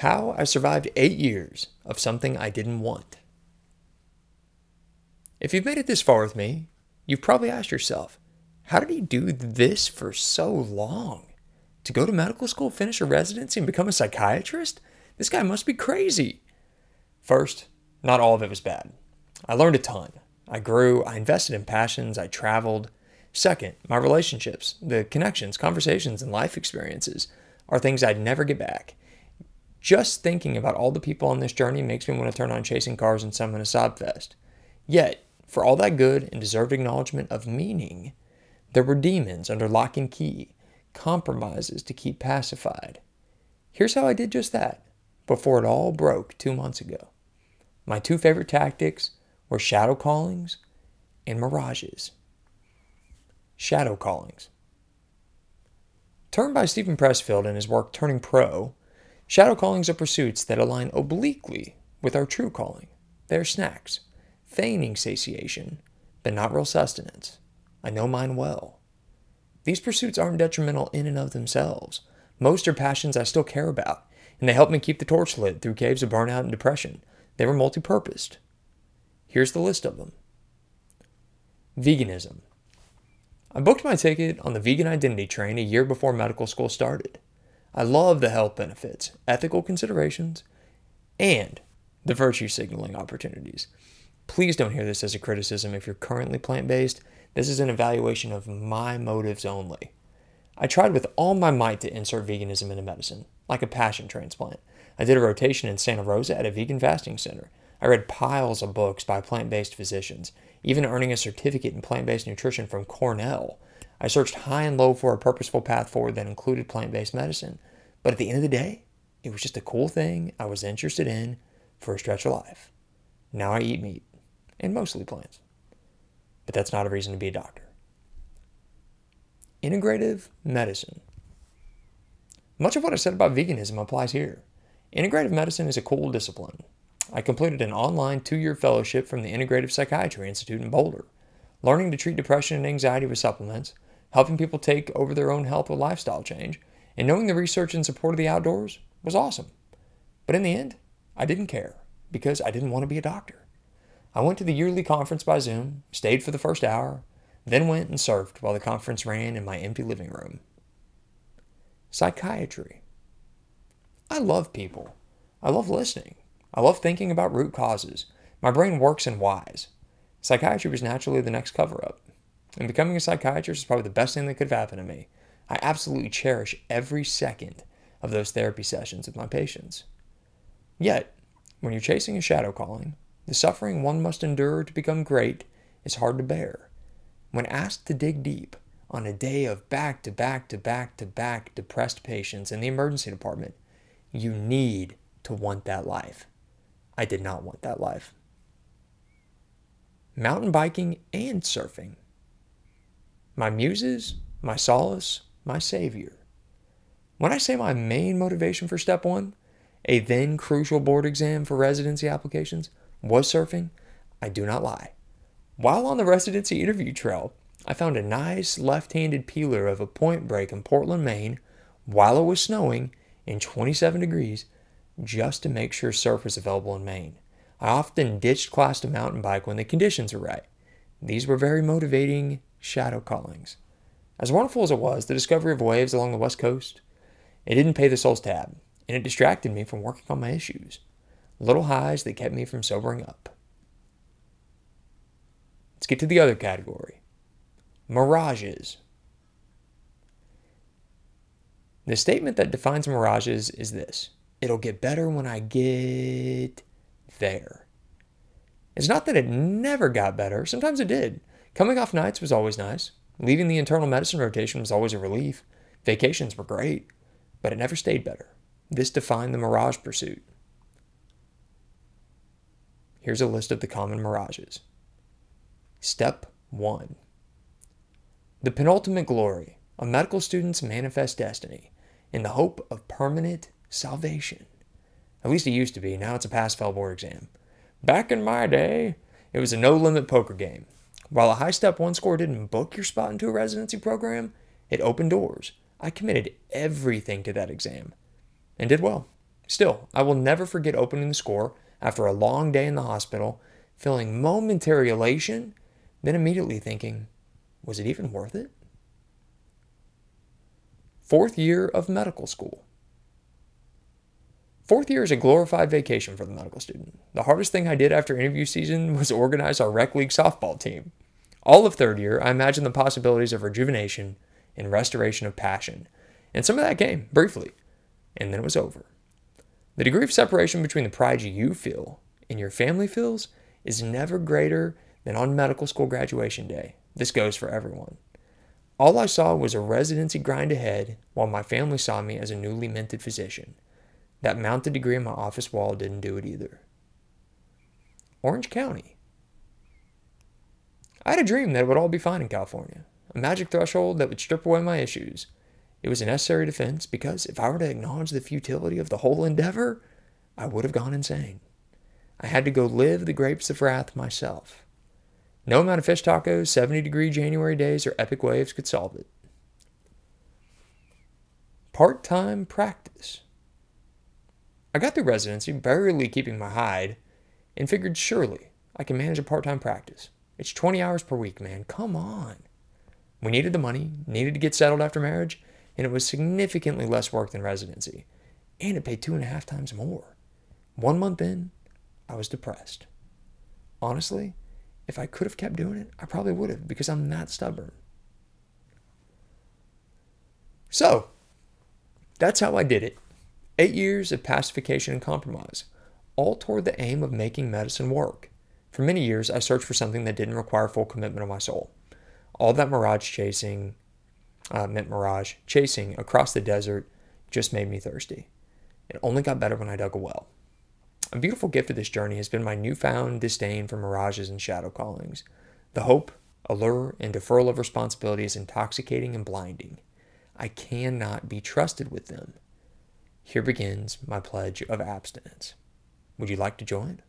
How I survived eight years of something I didn't want. If you've made it this far with me, you've probably asked yourself, how did he do this for so long? To go to medical school, finish a residency, and become a psychiatrist? This guy must be crazy. First, not all of it was bad. I learned a ton. I grew, I invested in passions, I traveled. Second, my relationships, the connections, conversations, and life experiences are things I'd never get back. Just thinking about all the people on this journey makes me want to turn on chasing cars and summon a sob fest. Yet, for all that good and deserved acknowledgement of meaning, there were demons under lock and key, compromises to keep pacified. Here's how I did just that before it all broke two months ago. My two favorite tactics were shadow callings and mirages. Shadow callings. Termed by Steven Pressfield in his work Turning Pro, shadow callings are pursuits that align obliquely with our true calling. They are snacks, feigning satiation, but not real sustenance. I know mine well. These pursuits aren't detrimental in and of themselves. Most are passions I still care about, and they help me keep the torch lit through caves of burnout and depression. They were multi purposed. Here's the list of them Veganism. I booked my ticket on the vegan identity train a year before medical school started. I love the health benefits, ethical considerations, and the virtue signaling opportunities. Please don't hear this as a criticism if you're currently plant based. This is an evaluation of my motives only. I tried with all my might to insert veganism into medicine, like a passion transplant. I did a rotation in Santa Rosa at a vegan fasting center. I read piles of books by plant based physicians, even earning a certificate in plant based nutrition from Cornell. I searched high and low for a purposeful path forward that included plant based medicine. But at the end of the day, it was just a cool thing I was interested in for a stretch of life. Now I eat meat, and mostly plants. But that's not a reason to be a doctor. Integrative medicine. Much of what I said about veganism applies here. Integrative medicine is a cool discipline. I completed an online two year fellowship from the Integrative Psychiatry Institute in Boulder, learning to treat depression and anxiety with supplements, helping people take over their own health with lifestyle change, and knowing the research in support of the outdoors was awesome. But in the end, I didn't care because I didn't want to be a doctor. I went to the yearly conference by Zoom, stayed for the first hour, then went and surfed while the conference ran in my empty living room. Psychiatry. I love people. I love listening. I love thinking about root causes. My brain works in whys. Psychiatry was naturally the next cover up. And becoming a psychiatrist is probably the best thing that could have happened to me. I absolutely cherish every second of those therapy sessions with my patients. Yet, when you're chasing a shadow calling, the suffering one must endure to become great is hard to bear. When asked to dig deep on a day of back to back to back to back depressed patients in the emergency department, you need to want that life. I did not want that life. Mountain biking and surfing. My muses, my solace, my savior. When I say my main motivation for step one, a then crucial board exam for residency applications, was surfing, I do not lie. While on the residency interview trail, I found a nice left handed peeler of a point break in Portland, Maine, while it was snowing in 27 degrees just to make sure surf was available in Maine. I often ditched class to mountain bike when the conditions were right. These were very motivating shadow callings. As wonderful as it was, the discovery of waves along the west coast, it didn't pay the soul's tab, and it distracted me from working on my issues. Little highs that kept me from sobering up. Let's get to the other category mirages. The statement that defines mirages is this It'll get better when I get there. It's not that it never got better, sometimes it did. Coming off nights was always nice. Leaving the internal medicine rotation was always a relief. Vacations were great, but it never stayed better. This defined the mirage pursuit. Here's a list of the common mirages. Step 1 The penultimate glory, a medical student's manifest destiny, in the hope of permanent salvation. At least it used to be. Now it's a pass fail board exam. Back in my day, it was a no limit poker game. While a high step one score didn't book your spot into a residency program, it opened doors. I committed everything to that exam and did well. Still, I will never forget opening the score after a long day in the hospital, feeling momentary elation, then immediately thinking, was it even worth it? Fourth year of medical school. Fourth year is a glorified vacation for the medical student. The hardest thing I did after interview season was organize our rec league softball team. All of third year, I imagined the possibilities of rejuvenation and restoration of passion. And some of that came, briefly, and then it was over. The degree of separation between the pride you feel and your family feels is never greater than on medical school graduation day. This goes for everyone. All I saw was a residency grind ahead while my family saw me as a newly minted physician. That mounted degree on my office wall didn't do it either. Orange County. I had a dream that it would all be fine in California, a magic threshold that would strip away my issues. It was a necessary defense because if I were to acknowledge the futility of the whole endeavor, I would have gone insane. I had to go live the grapes of wrath myself. No amount of fish tacos, 70 degree January days, or epic waves could solve it. Part time practice. I got through residency, barely keeping my hide, and figured surely I can manage a part time practice. It's 20 hours per week, man. Come on. We needed the money, needed to get settled after marriage, and it was significantly less work than residency. And it paid two and a half times more. One month in, I was depressed. Honestly, if I could have kept doing it, I probably would have because I'm that stubborn. So, that's how I did it. Eight years of pacification and compromise, all toward the aim of making medicine work. For many years, I searched for something that didn't require full commitment of my soul. All that mirage chasing, uh, meant mirage, chasing across the desert just made me thirsty. It only got better when I dug a well. A beautiful gift of this journey has been my newfound disdain for mirages and shadow callings. The hope, allure, and deferral of responsibility is intoxicating and blinding. I cannot be trusted with them. Here begins my pledge of abstinence. Would you like to join?